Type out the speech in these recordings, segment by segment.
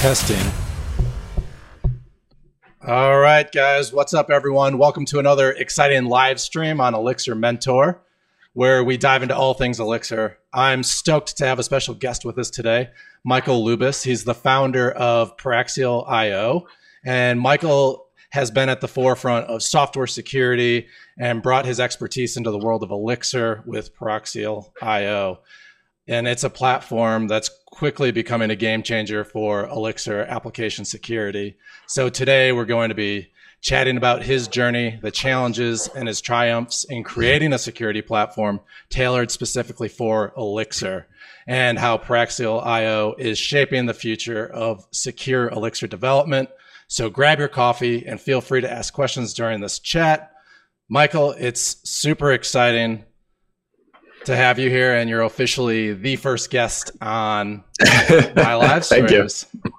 Testing. All right, guys. What's up, everyone? Welcome to another exciting live stream on Elixir Mentor, where we dive into all things Elixir. I'm stoked to have a special guest with us today, Michael Lubas. He's the founder of Paraxial IO. And Michael has been at the forefront of software security and brought his expertise into the world of Elixir with Paraxial IO. And it's a platform that's quickly becoming a game changer for Elixir application security. So today we're going to be chatting about his journey, the challenges, and his triumphs in creating a security platform tailored specifically for Elixir, and how Paraxial IO is shaping the future of secure Elixir development. So grab your coffee and feel free to ask questions during this chat. Michael, it's super exciting to have you here, and you're officially the first guest on my live streams. Thank you.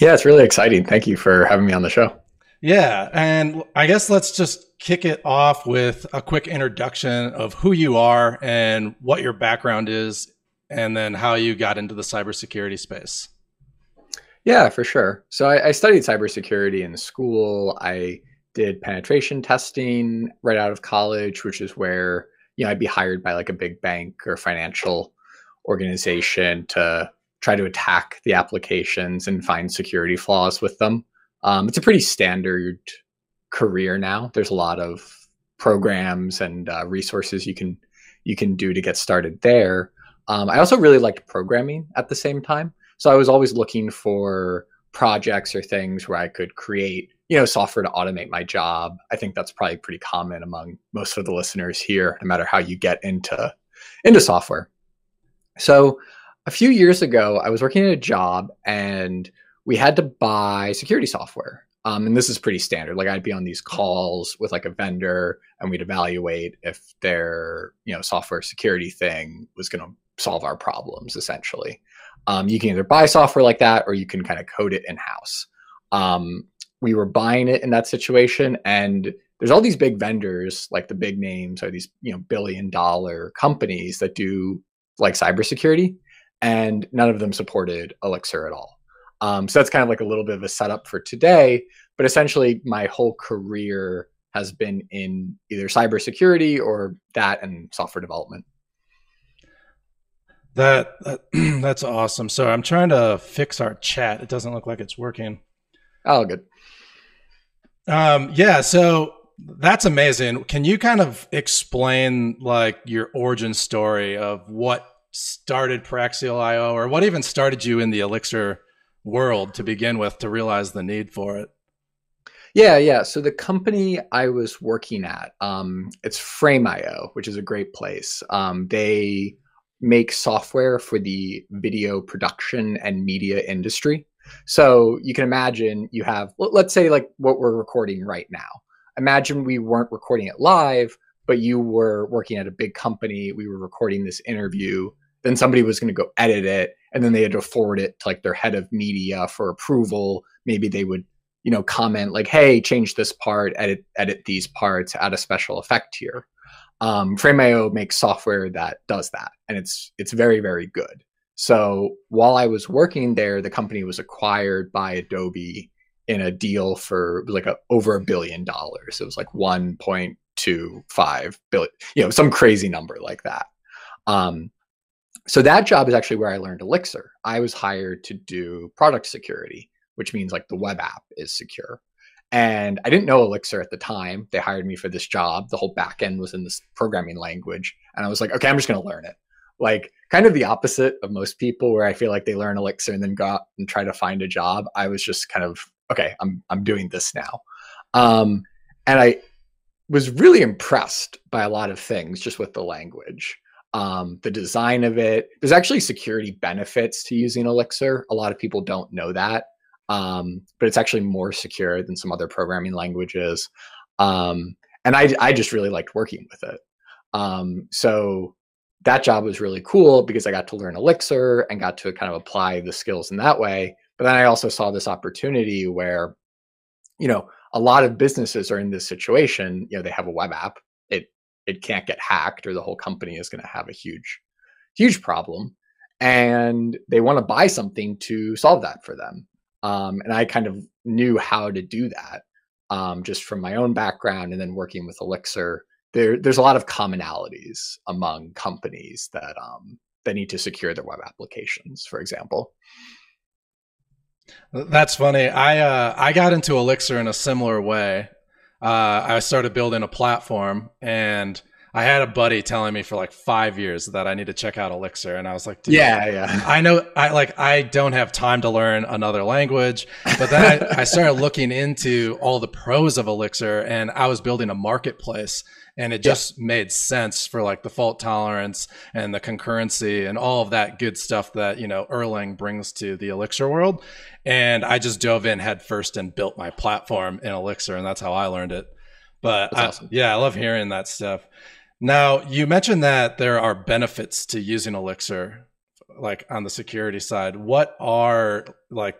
Yeah, it's really exciting. Thank you for having me on the show. Yeah, and I guess let's just kick it off with a quick introduction of who you are and what your background is, and then how you got into the cybersecurity space. Yeah, for sure. So I, I studied cybersecurity in school. I did penetration testing right out of college, which is where you know I'd be hired by like a big bank or financial organization to try to attack the applications and find security flaws with them. Um, it's a pretty standard career now. There's a lot of programs and uh, resources you can you can do to get started there. Um, I also really liked programming at the same time, so I was always looking for projects or things where I could create you know software to automate my job i think that's probably pretty common among most of the listeners here no matter how you get into into software. So a few years ago i was working at a job and we had to buy security software. Um, and this is pretty standard like i'd be on these calls with like a vendor and we'd evaluate if their you know software security thing was going to solve our problems essentially. Um, you can either buy software like that or you can kind of code it in house um, we were buying it in that situation and there's all these big vendors like the big names or these you know billion dollar companies that do like cybersecurity and none of them supported elixir at all. Um, so that's kind of like a little bit of a setup for today but essentially my whole career has been in either cybersecurity or that and software development. That, that that's awesome. So i'm trying to fix our chat. It doesn't look like it's working. Oh good um, yeah, so that's amazing. Can you kind of explain like your origin story of what started Paraxial IO or what even started you in the Elixir world to begin with to realize the need for it? Yeah, yeah. So the company I was working at, um, it's Frame.io, which is a great place. Um, they make software for the video production and media industry. So you can imagine you have, let's say, like what we're recording right now. Imagine we weren't recording it live, but you were working at a big company. We were recording this interview. Then somebody was going to go edit it, and then they had to forward it to like their head of media for approval. Maybe they would, you know, comment like, "Hey, change this part, edit edit these parts, add a special effect here." Um, Frame.io makes software that does that, and it's it's very very good. So while I was working there, the company was acquired by Adobe in a deal for like a, over a billion dollars. It was like 1.25 billion, you know, some crazy number like that. Um, so that job is actually where I learned Elixir. I was hired to do product security, which means like the web app is secure. And I didn't know Elixir at the time. They hired me for this job. The whole backend was in this programming language. And I was like, okay, I'm just going to learn it like kind of the opposite of most people where I feel like they learn Elixir and then go out and try to find a job. I was just kind of, okay, I'm, I'm doing this now. Um, and I was really impressed by a lot of things just with the language. Um, the design of it. There's actually security benefits to using Elixir. A lot of people don't know that, um, but it's actually more secure than some other programming languages. Um, and I, I just really liked working with it. Um, so that job was really cool because I got to learn Elixir and got to kind of apply the skills in that way. But then I also saw this opportunity where, you know, a lot of businesses are in this situation. You know, they have a web app, it it can't get hacked, or the whole company is going to have a huge, huge problem. and they want to buy something to solve that for them. Um, and I kind of knew how to do that um, just from my own background and then working with Elixir. There, there's a lot of commonalities among companies that um, that need to secure their web applications, for example. That's funny. I uh, I got into Elixir in a similar way. Uh, I started building a platform, and I had a buddy telling me for like five years that I need to check out Elixir, and I was like, "Yeah, yeah." I know. I like. I don't have time to learn another language, but then I, I started looking into all the pros of Elixir, and I was building a marketplace and it just yeah. made sense for like the fault tolerance and the concurrency and all of that good stuff that you know Erlang brings to the Elixir world. And I just dove in head first and built my platform in Elixir, and that's how I learned it. But I, awesome. yeah, I love hearing that stuff. Now you mentioned that there are benefits to using Elixir, like on the security side. What are like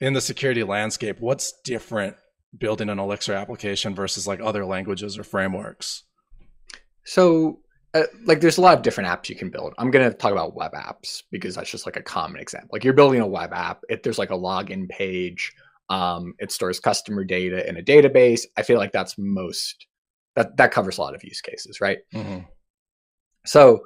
in the security landscape? What's different building an Elixir application versus like other languages or frameworks? So, uh, like, there's a lot of different apps you can build. I'm going to talk about web apps because that's just like a common example. Like, you're building a web app, if there's like a login page, um, it stores customer data in a database. I feel like that's most that that covers a lot of use cases, right? Mm-hmm. So,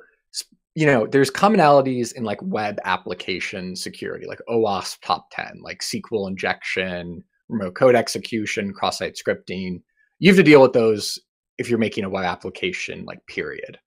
you know, there's commonalities in like web application security, like OWASP top 10, like SQL injection, remote code execution, cross-site scripting. You have to deal with those if you're making a web application, like period.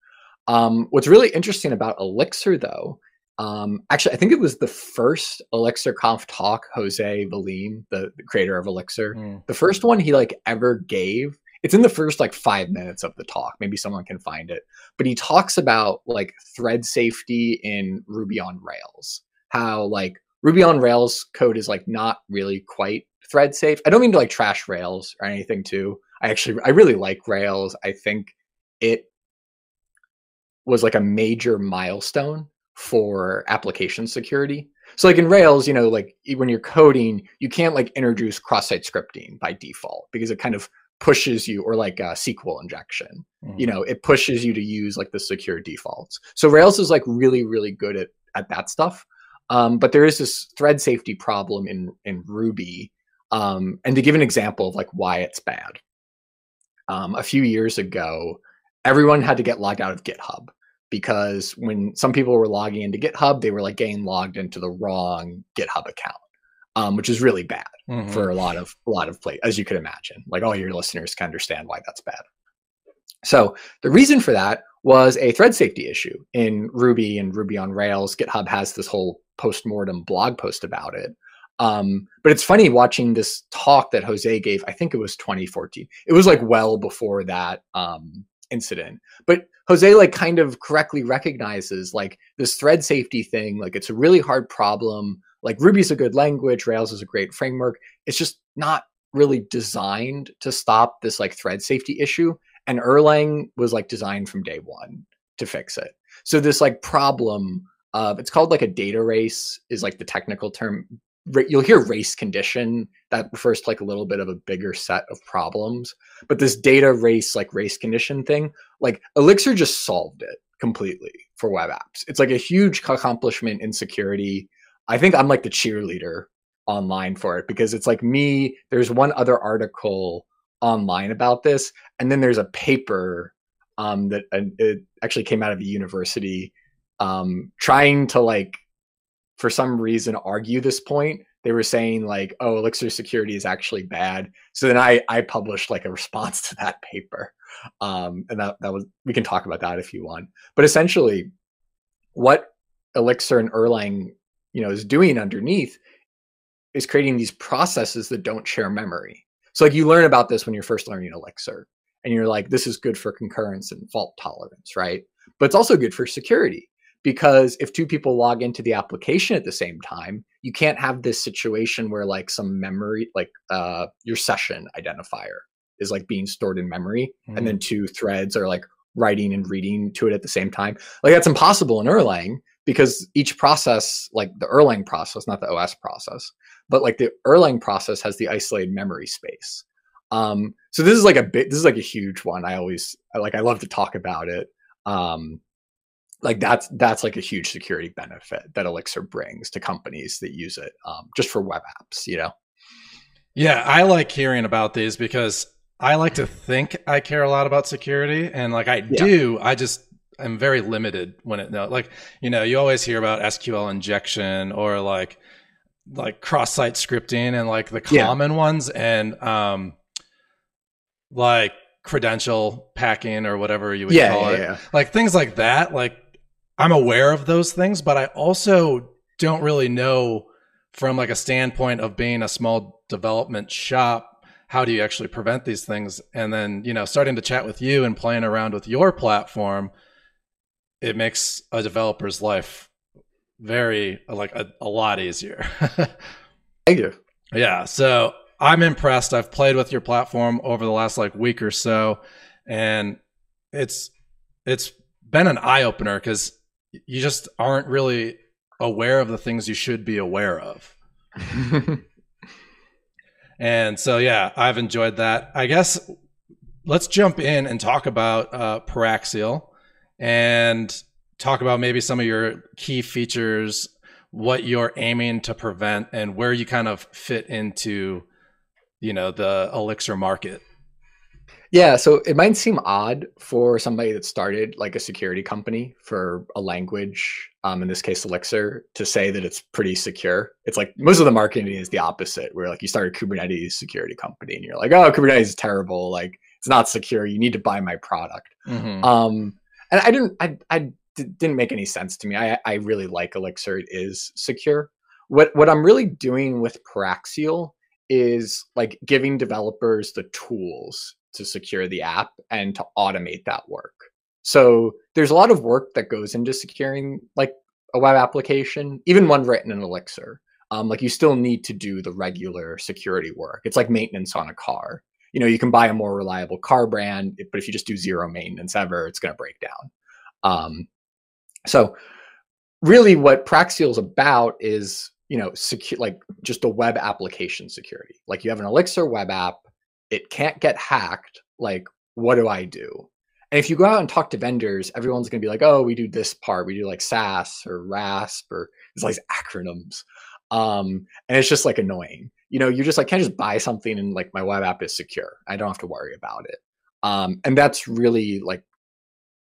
Um, what's really interesting about Elixir, though, um, actually, I think it was the first Elixir Conf talk. Jose Valim, the, the creator of Elixir, mm. the first one he like ever gave. It's in the first like five minutes of the talk. Maybe someone can find it, but he talks about like thread safety in Ruby on Rails. How like Ruby on Rails code is like not really quite thread safe. I don't mean to like trash Rails or anything too. I actually I really like Rails. I think it was like a major milestone for application security. So like in Rails, you know, like when you're coding, you can't like introduce cross-site scripting by default because it kind of pushes you or like a SQL injection. Mm-hmm. You know, it pushes you to use like the secure defaults. So Rails is like really really good at at that stuff. Um, but there is this thread safety problem in in Ruby. Um, and to give an example of like why it's bad, um, a few years ago, everyone had to get logged out of GitHub because when some people were logging into GitHub, they were like getting logged into the wrong GitHub account, um, which is really bad mm-hmm. for a lot of a lot of play, as you could imagine. Like all your listeners can understand why that's bad. So the reason for that was a thread safety issue in Ruby and Ruby on Rails. GitHub has this whole post-mortem blog post about it um, but it's funny watching this talk that Jose gave. I think it was 2014. It was like well before that um, incident. But Jose like kind of correctly recognizes like this thread safety thing. Like it's a really hard problem. Like Ruby's a good language. Rails is a great framework. It's just not really designed to stop this like thread safety issue. And Erlang was like designed from day one to fix it. So this like problem of it's called like a data race is like the technical term you'll hear race condition that refers to like a little bit of a bigger set of problems but this data race like race condition thing like elixir just solved it completely for web apps. It's like a huge accomplishment in security. I think i'm like the cheerleader online for it because it's like me there's one other article online about this and then there's a paper um, that uh, it actually came out of a university um, trying to like for some reason argue this point. They were saying like oh elixir security is actually bad. So then i i published like a response to that paper. Um and that that was we can talk about that if you want. But essentially what elixir and erlang you know is doing underneath is creating these processes that don't share memory. So like you learn about this when you're first learning elixir and you're like this is good for concurrence and fault tolerance right? But it's also good for security because if two people log into the application at the same time you can't have this situation where like some memory like uh your session identifier is like being stored in memory mm. and then mm. two threads are like writing and reading to it at the same time like that's impossible in erlang because each process like the erlang process not the os process but like the erlang process has the isolated memory space um so this is like a bit this is like a huge one i always like i love to talk about it um like that's that's like a huge security benefit that Elixir brings to companies that use it um, just for web apps. You know. Yeah, I like hearing about these because I like to think I care a lot about security, and like I yeah. do, I just am very limited when it no like you know you always hear about SQL injection or like like cross-site scripting and like the common yeah. ones and um like credential packing or whatever you would yeah, call it like things like that like I'm aware of those things but I also don't really know from like a standpoint of being a small development shop how do you actually prevent these things? And then you know starting to chat with you and playing around with your platform it makes a developer's life very like a, a lot easier. Thank you. Yeah so i'm impressed. I've played with your platform over the last like week or so and it's it's been an eye-opener because you just aren't really aware of the things you should be aware of And so, yeah, I've enjoyed that. I guess let's jump in and talk about uh, Paraxial and talk about maybe some of your key features, what you're aiming to prevent, and where you kind of fit into, you know, the Elixir market. Yeah, so it might seem odd for somebody that started like a security company for a language, um, in this case Elixir, to say that it's pretty secure. It's like most of the marketing is the opposite, where like you start a Kubernetes security company and you're like, oh, Kubernetes is terrible, like it's not secure. You need to buy my product. Mm-hmm. Um, and I didn't, I, I didn't make any sense to me. I, I really like Elixir. It is secure. What what I'm really doing with Paraxial is like giving developers the tools to secure the app and to automate that work. So there's a lot of work that goes into securing like a web application, even one written in Elixir. Um, like you still need to do the regular security work. It's like maintenance on a car. You know, you can buy a more reliable car brand, but if you just do zero maintenance ever, it's going to break down. Um, so really what Paraxial is about is, you know, secure, like just a web application security. Like you have an Elixir web app it can't get hacked. Like, what do I do? And if you go out and talk to vendors, everyone's going to be like, oh, we do this part. We do like SAST or RASP or it's like acronyms. Um, and it's just like annoying. You know, you're just like, can I just buy something and like my web app is secure? I don't have to worry about it. Um, and that's really like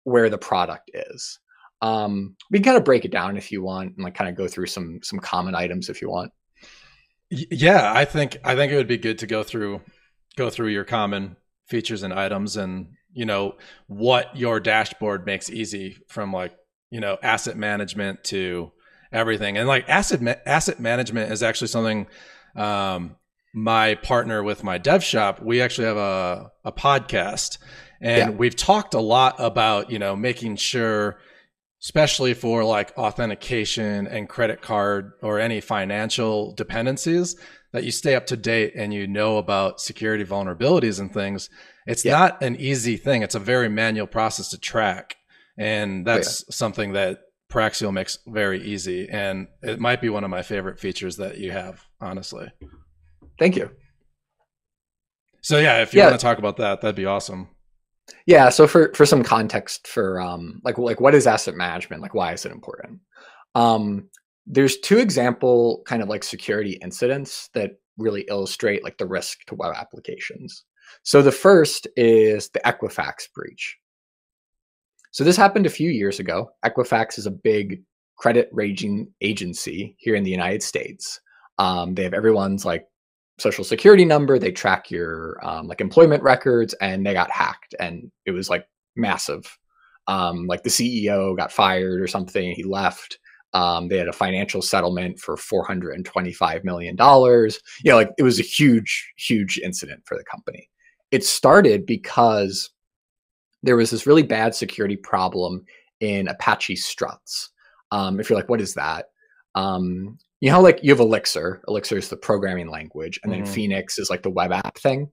where the product is. Um, we can kind of break it down if you want and like kind of go through some some common items if you want. Yeah, I think I think it would be good to go through go through your common features and items and you know what your dashboard makes easy from like you know asset management to everything and like asset ma- asset management is actually something um, my partner with my dev shop we actually have a, a podcast and yeah. we've talked a lot about you know making sure especially for like authentication and credit card or any financial dependencies that you stay up to date and you know about security vulnerabilities and things. It's yeah. not an easy thing. It's a very manual process to track. And oh, that's yeah. something that Paraxial makes very easy. And it might be one of my favorite features that you have, honestly. Thank you. So yeah, if you yeah. want to talk about that, that'd be awesome. Yeah. So for for some context for um like like what is asset management? Like why is it important? Um there's two example kind of like security incidents that really illustrate like the risk to web applications. So the first is the Equifax breach. So this happened a few years ago. Equifax is a big credit rating agency here in the United States. Um, they have everyone's like social security number. They track your um, like employment records, and they got hacked, and it was like massive. Um, like the CEO got fired or something. He left. Um, they had a financial settlement for $425 million. You know, like it was a huge, huge incident for the company. It started because there was this really bad security problem in Apache struts. Um, if you're like, what is that? Um, you know, like you have Elixir. Elixir is the programming language, and mm-hmm. then Phoenix is like the web app thing.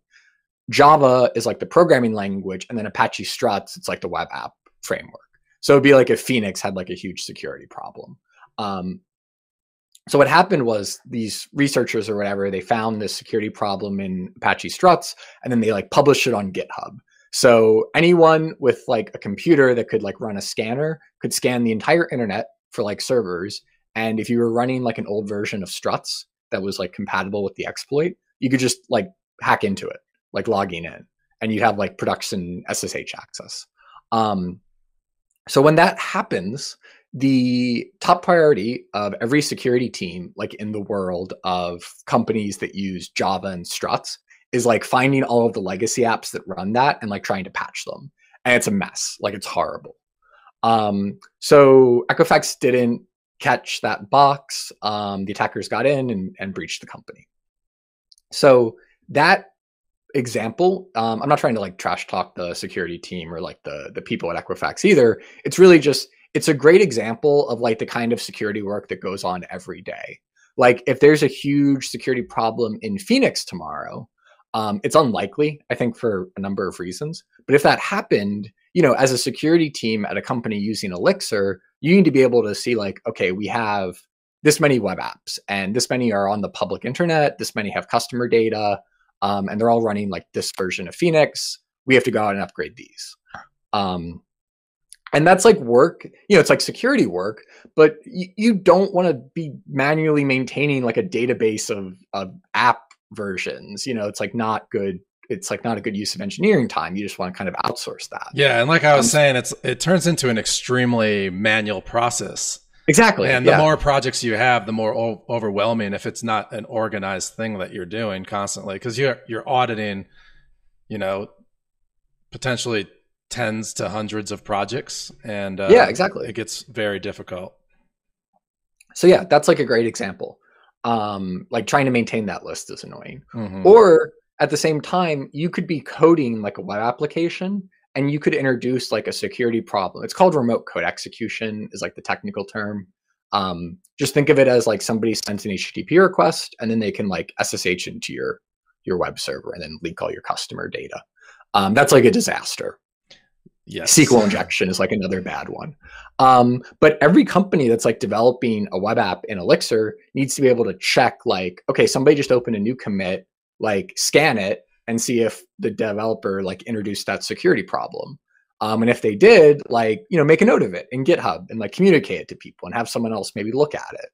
Java is like the programming language, and then Apache struts, it's like the web app framework. So it'd be like if Phoenix had like a huge security problem. Um, so what happened was these researchers or whatever they found this security problem in Apache struts, and then they like published it on GitHub. So anyone with like a computer that could like run a scanner could scan the entire internet for like servers. And if you were running like an old version of struts that was like compatible with the exploit, you could just like hack into it, like logging in, and you'd have like production SSH access. Um, so when that happens, the top priority of every security team, like in the world of companies that use Java and struts, is like finding all of the legacy apps that run that and like trying to patch them. And it's a mess. Like it's horrible. Um, so Equifax didn't catch that box. Um, the attackers got in and, and breached the company. So that example, um, I'm not trying to like trash talk the security team or like the the people at Equifax either. It's really just it's a great example of like the kind of security work that goes on every day. Like if there's a huge security problem in Phoenix tomorrow, um, it's unlikely, I think, for a number of reasons. But if that happened, you know, as a security team at a company using Elixir, you need to be able to see like, okay, we have this many web apps, and this many are on the public internet. This many have customer data, um, and they're all running like this version of Phoenix. We have to go out and upgrade these. Um, and that's like work you know it's like security work but y- you don't want to be manually maintaining like a database of, of app versions you know it's like not good it's like not a good use of engineering time you just want to kind of outsource that. Yeah and like i was um, saying it's it turns into an extremely manual process. Exactly and yeah. the more projects you have the more o- overwhelming if it's not an organized thing that you're doing constantly because you're you're auditing you know potentially tens to hundreds of projects and uh, yeah exactly. it gets very difficult. So yeah that's like a great example. Um like trying to maintain that list is annoying. Mm-hmm. or at the same time you could be coding like a web application and you could introduce like a security problem it's called remote code execution is like the technical term um just think of it as like somebody sends an http request and then they can like ssh into your your web server and then leak all your customer data um, that's like a disaster Yes. SQL injection is like another bad one. Um, but every company that's like developing a web app in Elixir needs to be able to check, like, okay, somebody just opened a new commit, like scan it and see if the developer like introduced that security problem. Um, and if they did, like, you know, make a note of it in GitHub and like communicate it to people and have someone else maybe look at it.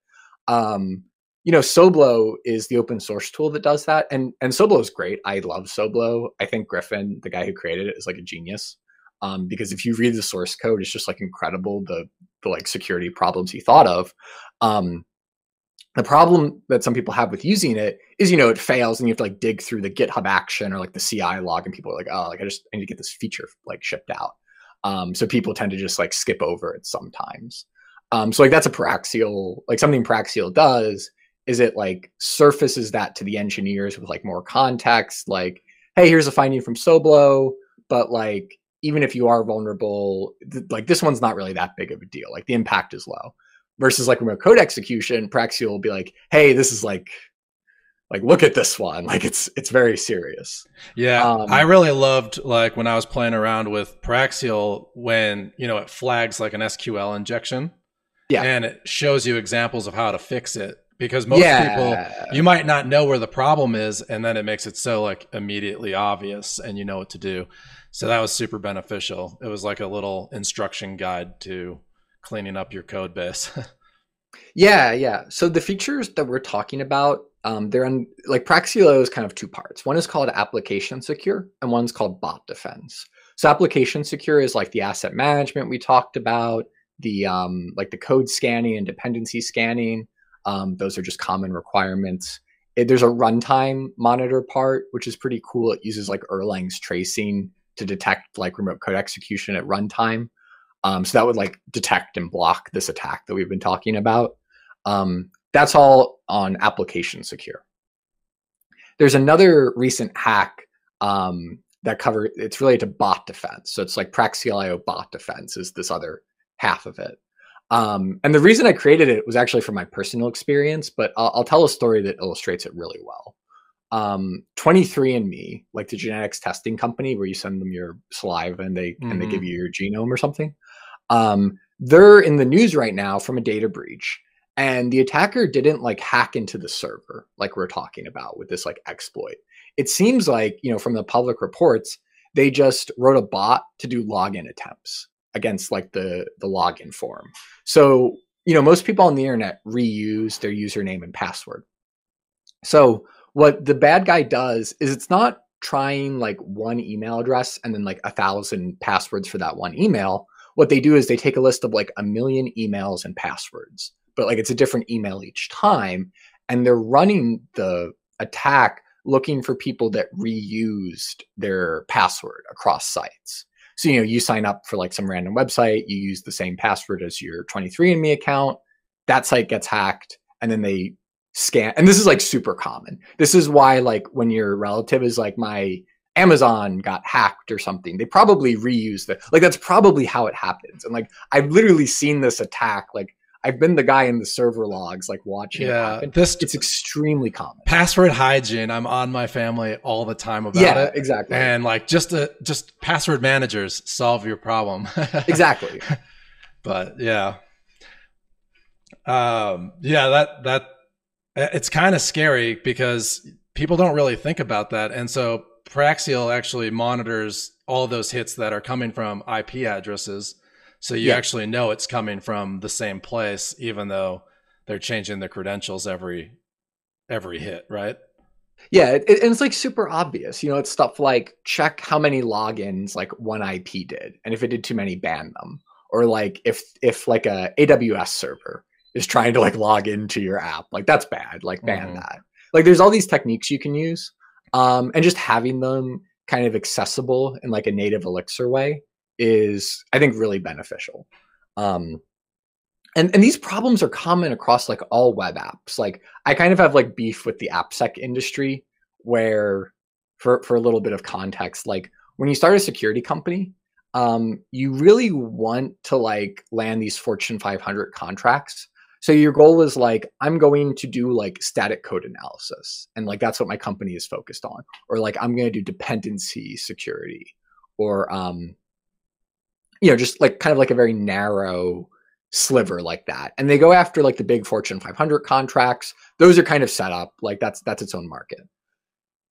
Um, you know, Sobelow is the open source tool that does that. And and Sobelow is great. I love Sobelow. I think Griffin, the guy who created it, is like a genius um, because if you read the source code, it's just like incredible the the like security problems he thought of. Um, the problem that some people have with using it is, you know, it fails and you have to like dig through the GitHub action or like the CI log, and people are like, oh, like I just I need to get this feature like shipped out. Um, so people tend to just like skip over it sometimes. Um, so like that's a Paraxial, like something Paraxial does is it like surfaces that to the engineers with like more context, like, hey, here's a finding from Sobelow, but like even if you are vulnerable, th- like this one's not really that big of a deal. Like the impact is low. Versus like remote code execution, Paraxial will be like, hey, this is like like look at this one like it's it's very serious yeah um, i really loved like when i was playing around with Paraxial when you know it flags like an sql injection yeah and it shows you examples of how to fix it because most yeah. people you might not know where the problem is and then it makes it so like immediately obvious and you know what to do so that was super beneficial. It was like a little instruction guide to cleaning up your code base. yeah, yeah. So the features that we're talking about, um, they're on like Paraxial is kind of two parts. One is called application secure, and one's called bot defense. So application secure is like the asset management we talked about, the um, like the code scanning and dependency scanning. Um, those are just common requirements. It, there's a runtime monitor part, which is pretty cool. It uses like Erlang's tracing to detect like remote code execution at runtime. Um, so that would like detect and block this attack that we've been talking about. Um, that's all on application secure. There's another recent hack um, that cover it's related to bot defense. So it's like Paraxial.io bot defense is this other half of it. Um, and the reason I created it was actually from my personal experience, but I'll, I'll, tell a story that illustrates it really well um 23andme like the genetics testing company where you send them your saliva and they mm-hmm. and they give mm-hmm. you your genome or something um they're in the news right now from a data breach and the attacker didn't like hack into the server like we're talking about with this like exploit it seems like you know from the public reports they just wrote a bot to do login attempts against like the the login form. So, you know, most people on the internet reuse their username and password. So, what the bad guy does is it's not trying like one email address and then like a thousand passwords for that one email. What they do is they take a list of like a million emails and passwords, but like it's a different email each time. And they're running the attack looking for people that reused their password across sites. So, you know, you sign up for like some random website, you use the same password as your 23andMe account, that site gets hacked, and then they scan. And this is like super common. This is why, like, when your relative is like, my Amazon got hacked or something, they probably reuse the, like, that's probably how it happens. And like, I've literally seen this attack, like, I've been the guy in the server logs, like watching. Yeah, this it's extremely common. Password hygiene. I'm on my family all the time about yeah, it. exactly. And like just a, just password managers solve your problem. exactly. But yeah, um, yeah, that that it's kind of scary because people don't really think about that, and so Paraxial actually monitors all those hits that are coming from IP addresses so you yeah. actually know it's coming from the same place, even though they're changing the credentials every every hit, right? Yeah, it, and it's like super obvious. You know, it's stuff like check how many logins like one IP did, and if it did too many, ban them. Or like if if like a AWS server is trying to like log into your app, like that's bad. Like ban mm-hmm. that. Like there's all these techniques you can use, um, and just having them kind of accessible in like a native Elixir way is I think really beneficial. Um, and and these problems are common across like all web apps. Like I kind of have like beef with the AppSec industry, where for for a little bit of context, like when you start a security company, um, you really want to like land these Fortune 500 contracts. So your goal is like I'm going to do like static code analysis, and like that's what my company is focused on, or like I'm going to do dependency security, or um, you know, just like kind of like a very narrow sliver like that. And they go after like the big Fortune 500 contracts. Those are kind of set up like that's that's its own market.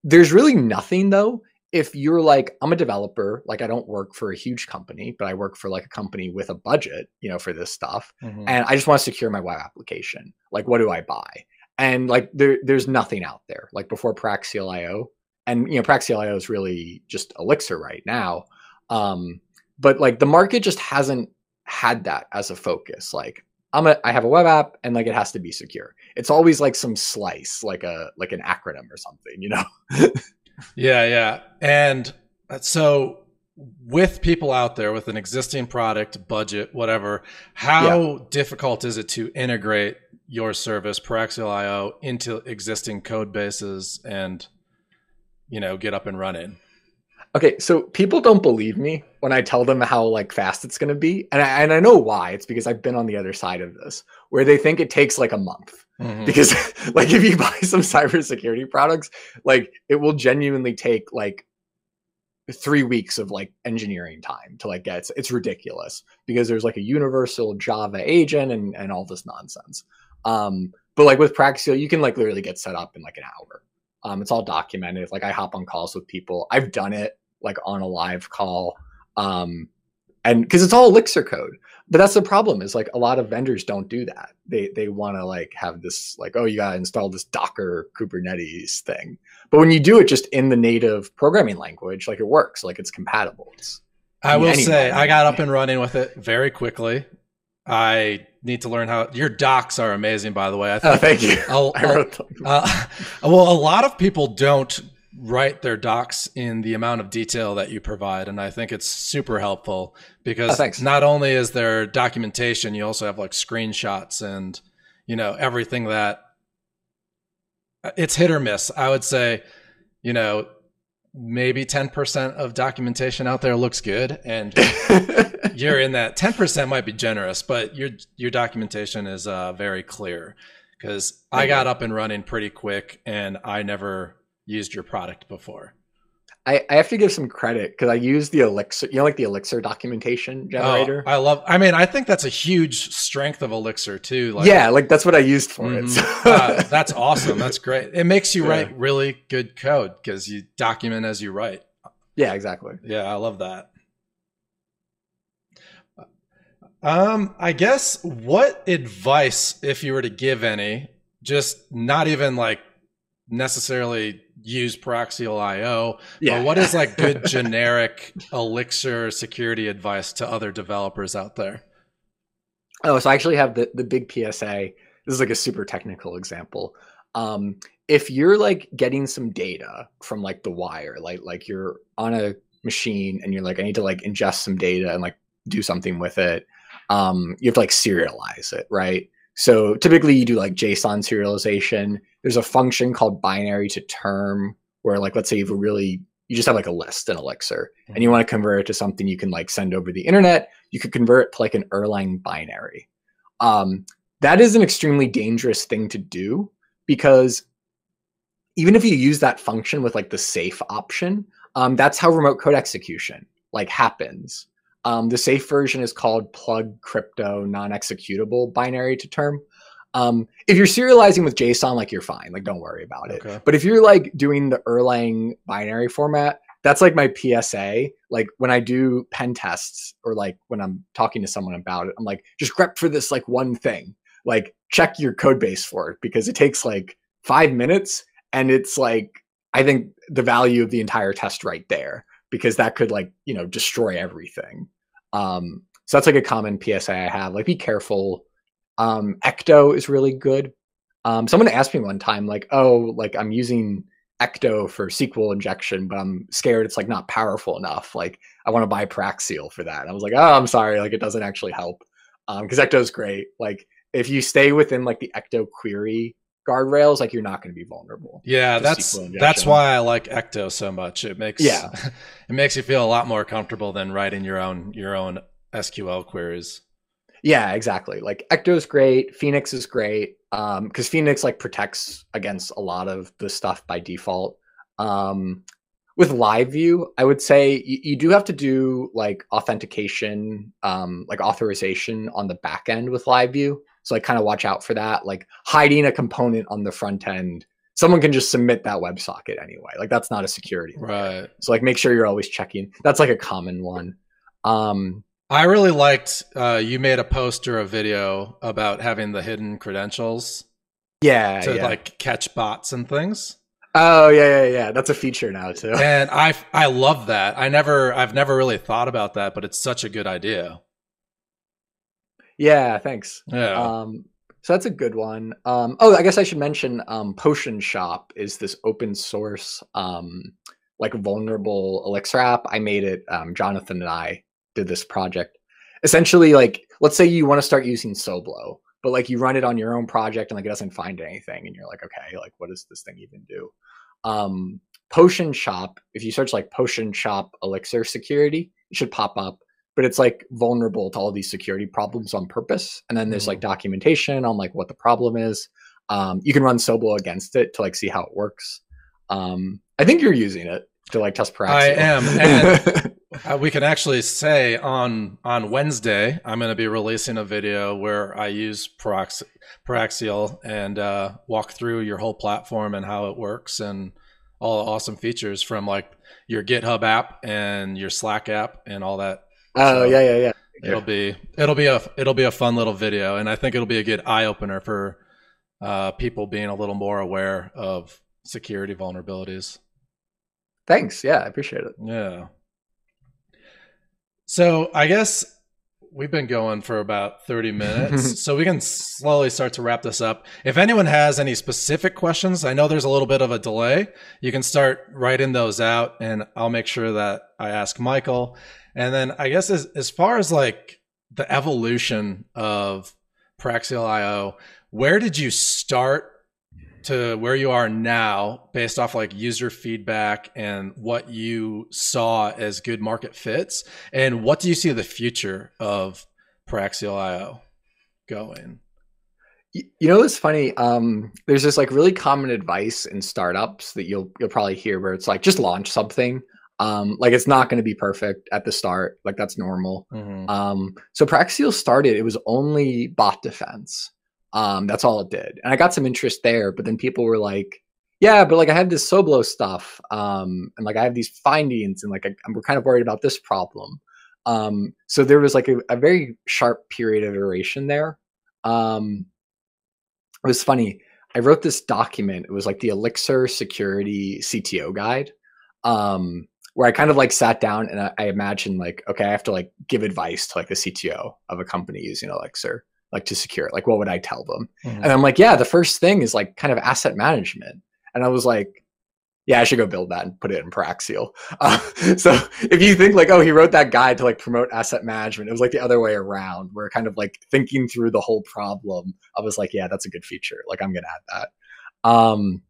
There's really nothing though if you're like I'm a developer, like I don't work for a huge company, but I work for like a company with a budget, you know, for this stuff, mm-hmm. and I just want to secure my web application. Like what do I buy? And like there there's nothing out there. Like before Paraxial.io, and you know Paraxial.io is really just Elixir right now. Um, but like the market just hasn't had that as a focus. Like I'm a I have a web app and like it has to be secure. It's always like some slice, like a like an acronym or something, you know? yeah, yeah. And uh, so with people out there with an existing product, budget, whatever, how yeah. difficult is it to integrate your service, Paraxial.io, into existing code bases and you know get up and running? Okay, so people don't believe me when I tell them how like fast it's going to be, and I, and I know why. It's because I've been on the other side of this, where they think it takes like a month. Mm-hmm. Because like if you buy some cybersecurity products, like it will genuinely take like three weeks of like engineering time to like get it's, it's ridiculous because there's like a universal Java agent and and all this nonsense. Um, but like with Paraxial, you can like literally get set up in like an hour. Um, it's all documented. Like I hop on calls with people. I've done it like on a live call. Um, and because it's all Elixir code. But that's the problem is like a lot of vendors don't do that. They they want to like have this like oh you got to install this Docker Kubernetes thing. But when you do it just in the native programming language, like it works, like it's compatible. It's, I will say I got up and running with it very quickly. I need to learn how your docs are amazing by the way. I oh, think, oh, thank you. I'll, I'll, uh, well, a lot of people don't write their docs in the amount of detail that you provide and i think it's super helpful because oh, not only is there documentation you also have like screenshots and you know everything that it's hit or miss. I would say you know maybe 10% of documentation out there looks good and you're in that 10% might be generous but your your documentation is uh, very clear. Because i got up and running pretty quick and i never used your product before. I, I have to give some credit because I use the Elixir, you know, like the Elixir documentation generator. Oh, I love. I mean, I think that's a huge strength of Elixir too. Like, yeah, like that's what I used for mm-hmm. it. So. uh, that's awesome. That's great. It makes you yeah. write really good code because you document as you write. Yeah, exactly. Yeah, I love that. Um, I guess what advice, if you were to give any, just not even like necessarily use Paraxial IO, Yeah. but what is like good generic Elixir security advice to other developers out there? Oh, so I actually have the the big PSA. This is like a super technical example. Um, if you're like getting some data from like the wire, like like you're on a machine and you're like, I need to like ingest some data and like do something with it. Um, you have to like serialize it, right? So typically you do like JSON serialization. There's a function called binary to term where like let's say you have a really you just have like a list in Elixir and you want to convert it to something you can like send over the internet, you could convert it to like an Erlang binary. Um, that is an extremely dangerous thing to do because even if you use that function with like the safe option, um, that's how remote code execution like happens. Um, the safe version is called plug crypto non-executable binary to term. Um, if you're serializing with JSON, like you're fine, like don't worry about it. Okay. But if you're like doing the Erlang binary format, that's like my PSA. Like when I do pen tests or like when I'm talking to someone about it, I'm like, just grep for this like one thing. Like check your code base for it because it takes like five minutes and it's like I think the value of the entire test right there because that could like, you know, destroy everything. Um, so that's like a common PSA I have. Like be careful. Um, Ecto is really good. Um, someone asked me one time, like, oh, like I'm using Ecto for SQL injection, but I'm scared it's like not powerful enough. Like I want to buy Paraxial for that. And I was like, oh, I'm sorry, like it doesn't actually help. Um, because Ecto is great. Like if you stay within like the Ecto query guardrails, like you're not going to be vulnerable. Yeah, that's that's why I like Ecto so much. It makes Yeah. it makes you feel a lot more comfortable than writing your own your own SQL queries. Yeah, exactly. Like Ecto is great. Phoenix is great. Um, because Phoenix like protects against a lot of the stuff by default. Um, with live view, I would say you, you do have to do like authentication, um, like authorization on the back end with live view. So like kind of watch out for that. Like hiding a component on the front end, someone can just submit that WebSocket anyway. Like that's not a security. layer. Right. So like make sure you're always checking. That's like a common one. Um, I really liked uh, you made a post or a video about having the hidden credentials yeah, to yeah. like catch bots and things. Oh yeah, yeah, yeah. That's a feature now too. And I I love that. I never I've never really thought about that, but it's such a good idea. Yeah, thanks. Yeah. Um, so that's a good one. Um, oh, I guess I should mention um, Potion Shop is this open source, um, like vulnerable Elixir app. I made it. Um, Jonathan and I did this project. Essentially, like, let's say you want to start using Sobelow, but like you run it on your own project and like it doesn't find anything, and you're like, okay, like what does this thing even do? Um, Potion Shop. If you search like Potion Shop Elixir security, it should pop up but it's like vulnerable to all these security problems on purpose. And then there's like documentation on like what the problem is. Um, you can run Sobelow against it to like see how it works. Um, I think you're using it to like test Paraxial. I am, and- Uh, we can actually say on on Wednesday I'm going to be releasing a video where I use Parax- Paraxial and uh, walk through your whole platform and how it works and all the awesome features from like your GitHub app and your Slack app and all that. Oh So- yeah, yeah, yeah. It'll be it'll be a it'll be a fun little video, and I think it'll be a good eye opener for uh, people being a little more aware of security vulnerabilities. Thanks. Yeah, I appreciate it. Yeah. So I guess we've been going for about 30 minutes, so we can slowly start to wrap this up. If anyone has any specific questions, I know there's a little bit of a delay. You can start writing those out, and I'll make sure that I ask Michael. And then I guess as as far as like the evolution of Paraxial IO, where did you start to where you are now based off like user feedback and what you saw as good market fits and what do you see the future of Paraxial IO going? You know what's funny? Um, there's this like really common advice in startups that you'll you'll probably hear where it's like just launch something. Um, like it's not going to be perfect at the start. Like that's normal. Mhm. Um, so Paraxial started, it was only bot defense. Um, that's all it did. And I got some interest there, but then people were like, yeah, but like I have this Sobelow stuff, um, and like I have these findings, and like I, we're kind of worried about this problem. Um, so there was like a, a very sharp period of iteration there. Um, it was funny. I wrote this document. It was like the Elixir Security CTO Guide, um, where I kind of like sat down and I, I imagined like, okay, I have to like give advice to like the CTO of a company using Elixir, like to secure it. Like, what would I tell them? Mm-hmm. And I'm like, yeah, the first thing is like kind of asset management. And I was like, yeah, I should go build that and put it in Paraxial. Uh, so if you think like, oh, he wrote that guide to like promote asset management, it was like the other way around, where kind of like thinking through the whole problem. I was like, yeah, that's a good feature. Like I'm gonna add that. Um,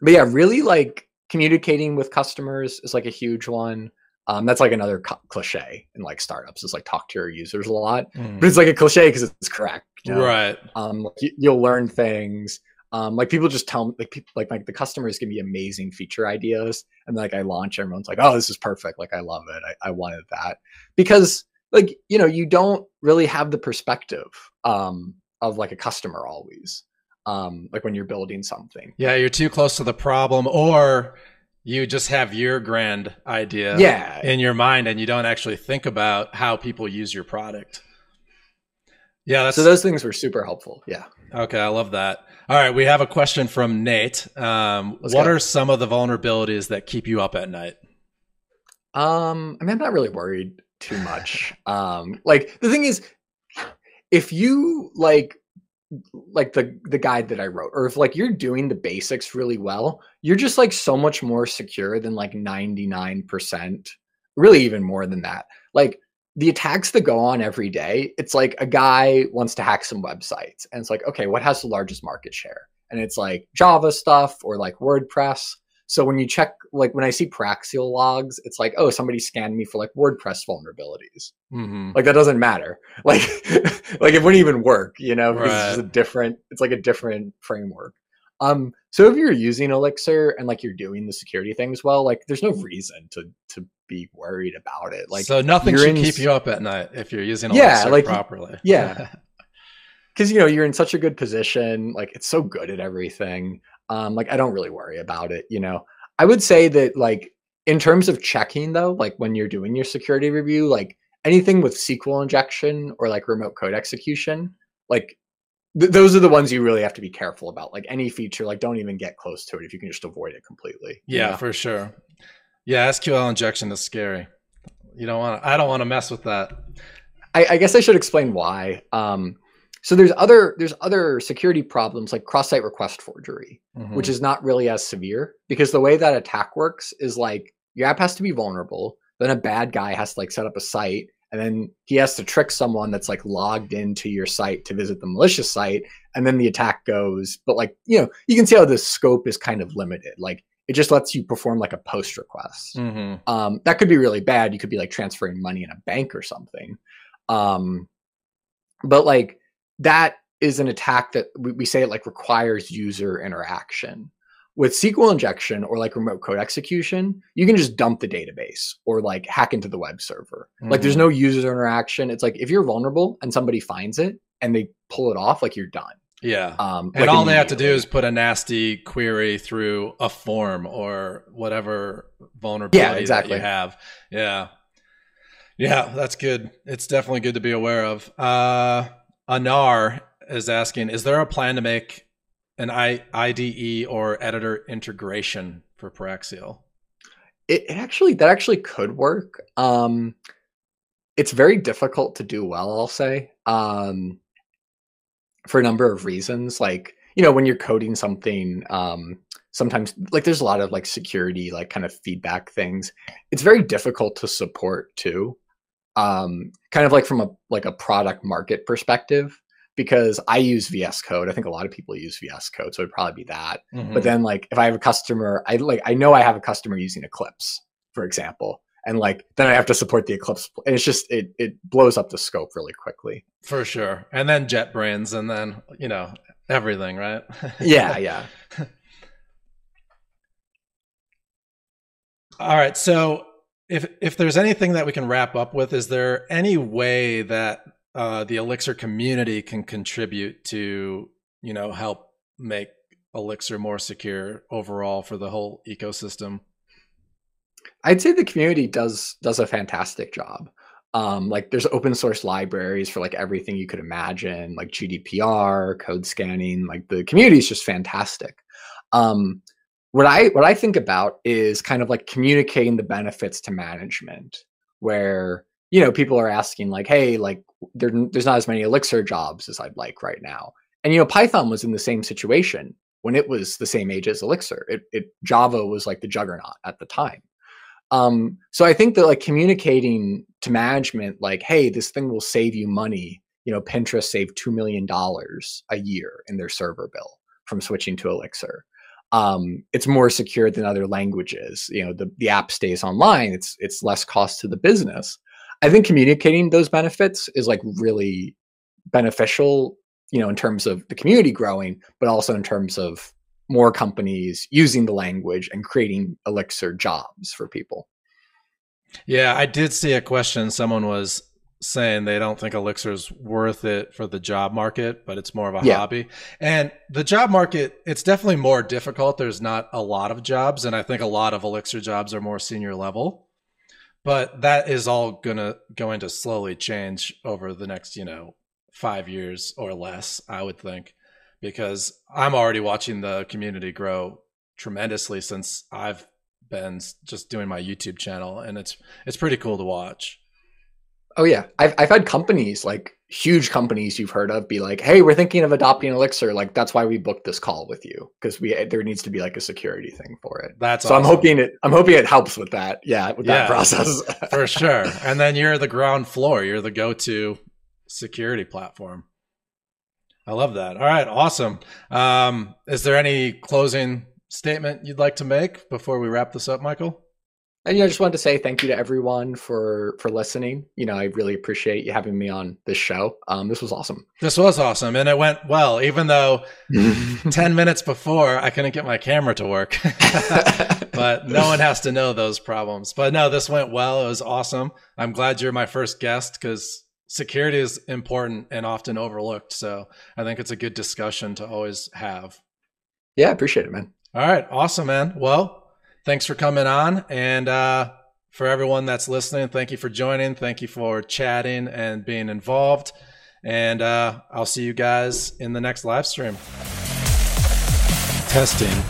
but yeah, really like communicating with customers is like a huge one. Um, that's like another cliche in like startups is like talk to your users a lot, mm. but it's like a cliche because it's correct, you know? right? Um, you, you'll learn things. Um, like people just tell me, like people, like, like the customers give me amazing feature ideas, and like I launch, everyone's like, "Oh, this is perfect! Like I love it. I, I wanted that." Because like you know, you don't really have the perspective um, of like a customer always. Um, like when you're building something. Yeah, you're too close to the problem, or you just have your grand idea yeah. in your mind, and you don't actually think about how people use your product. Yeah, so those things were super helpful. Yeah. Okay, I love that. All right, we have a question from Nate. Um, what go. are some of the vulnerabilities that keep you up at night? Um, I mean, I'm not really worried too much. um, like the thing is, if you like like the the guide that I wrote, or if like you're doing the basics really well, you're just like so much more secure than like 99%, really even more than that. Like the attacks that go on every day, it's like a guy wants to hack some websites and it's like, okay, what has the largest market share? And it's like Java stuff or like WordPress. So when you check, like when I see Paraxial logs, it's like, oh, somebody scanned me for like WordPress vulnerabilities. Mm-hmm. Like that doesn't matter. Like, like it wouldn't even work, you know, because right. it's a different, it's like a different framework. Um, so if you're using Elixir and like you're doing the security things well, like there's no reason to to be worried about it. Like so, nothing should in, keep you up at night if you're using Elixir yeah, like, properly. Yeah, because you know you're in such a good position. Like it's so good at everything. Um, like I don't really worry about it. You know, I would say that like in terms of checking though, like when you're doing your security review, like anything with SQL injection or like remote code execution, like th- those are the ones you really have to be careful about. Like any feature, like don't even get close to it if you can just avoid it completely. Yeah, for sure. Yeah, SQL injection is scary. You don't want. I don't want to mess with that. I, I guess I should explain why. Um, so there's other there's other security problems like cross-site request forgery, mm-hmm. which is not really as severe because the way that attack works is like your app has to be vulnerable, then a bad guy has to like set up a site and then he has to trick someone that's like logged into your site to visit the malicious site and then the attack goes but like you know you can see how the scope is kind of limited like it just lets you perform like a post request mm-hmm. um, that could be really bad you could be like transferring money in a bank or something um, but like that is an attack that we, say it like requires user interaction with SQL injection or like remote code execution, you can just dump the database or like hack into the web server. Mm-hmm. Like there's mm-hmm. no user interaction. It's like if you're vulnerable and somebody finds it and they pull it off, like you're done. Yeah. Um, and like all they have to do is put a nasty query through a form or whatever vulnerability yeah, exactly. you have. Yeah. Yeah, that's good. It's definitely good to be aware of. Uh, Anar is asking, is there a plan to make an I, IDE or editor integration for Paraxial? It, it actually that actually could work. Um, it's very difficult to do well, I'll say, um, for a number of reasons. Like you know, when you're coding something, um, sometimes like there's a lot of like security, like kind of feedback things. It's very difficult to support too. Um, kind of like from a like a product market perspective because I use VS Code. I think a lot of people use VS Code, so it'd probably be that. Mm-hmm. But then like if I have a customer, I like I know I have a customer using Eclipse, for example. And like then I have to support the Eclipse and it's just it it blows up the scope really quickly. For sure. And then JetBrains and then, you know, everything, right? yeah, yeah. All right. So if if there's anything that we can wrap up with, is there any way that uh, the Elixir community can contribute to, you know, help make Elixir more secure overall for the whole ecosystem? I'd say the community does does a fantastic job. Um, like there's open source libraries for like everything you could imagine, like GDPR, code scanning. Like the community is just fantastic. Um, what I what I think about is kind of like communicating the benefits to management, where you know people are asking like, hey, like there, there's not as many Elixir jobs as I'd like right now, and you know Python was in the same situation when it was the same age as Elixir. It, it Java was like the juggernaut at the time. Um, so I think that like communicating to management, like, hey, this thing will save you money. You know, Pinterest saved two million dollars a year in their server bill from switching to Elixir. Um, it's more secure than other languages. You know, the, the app stays online. It's it's less cost to the business. I think communicating those benefits is like really beneficial. You know, in terms of the community growing, but also in terms of more companies using the language and creating Elixir jobs for people. Yeah, I did see a question. Someone was saying they don't think Elixir's worth it for the job market, but it's more of a yeah. hobby. And the job market, it's definitely more difficult. There's not a lot of jobs, and I think a lot of Elixir jobs are more senior level. But that is all gonna going to slowly change over the next, you know, five years or less, I would think because I'm already watching the community grow tremendously since I've been just doing my YouTube channel, and it's it's pretty cool to watch. Oh yeah, I've I've had companies like huge companies you've heard of be like, "Hey, we're thinking of adopting Elixir. Like that's why we booked this call with you because we there needs to be like a security thing for it." That's so. Awesome. I'm hoping it. I'm hoping it helps with that. Yeah, with yeah, that process for sure. And then you're the ground floor. You're the go-to security platform. I love that. All right, awesome. Um, is there any closing statement you'd like to make before we wrap this up, Michael? And you know, I just wanted to say thank you to everyone for for listening. You know, I really appreciate you having me on this show. Um, this was awesome. This was awesome, and it went well. Even though ten minutes before I couldn't get my camera to work, but no one has to know those problems. But no, this went well. It was awesome. I'm glad you're my first guest because security is important and often overlooked. So I think it's a good discussion to always have. Yeah, I appreciate it, man. All right. Awesome, man. Well, thanks for coming on. And uh, for everyone that's listening, thank you for joining. Thank you for chatting and being involved. And uh, I'll see you guys in the next live stream. Testing.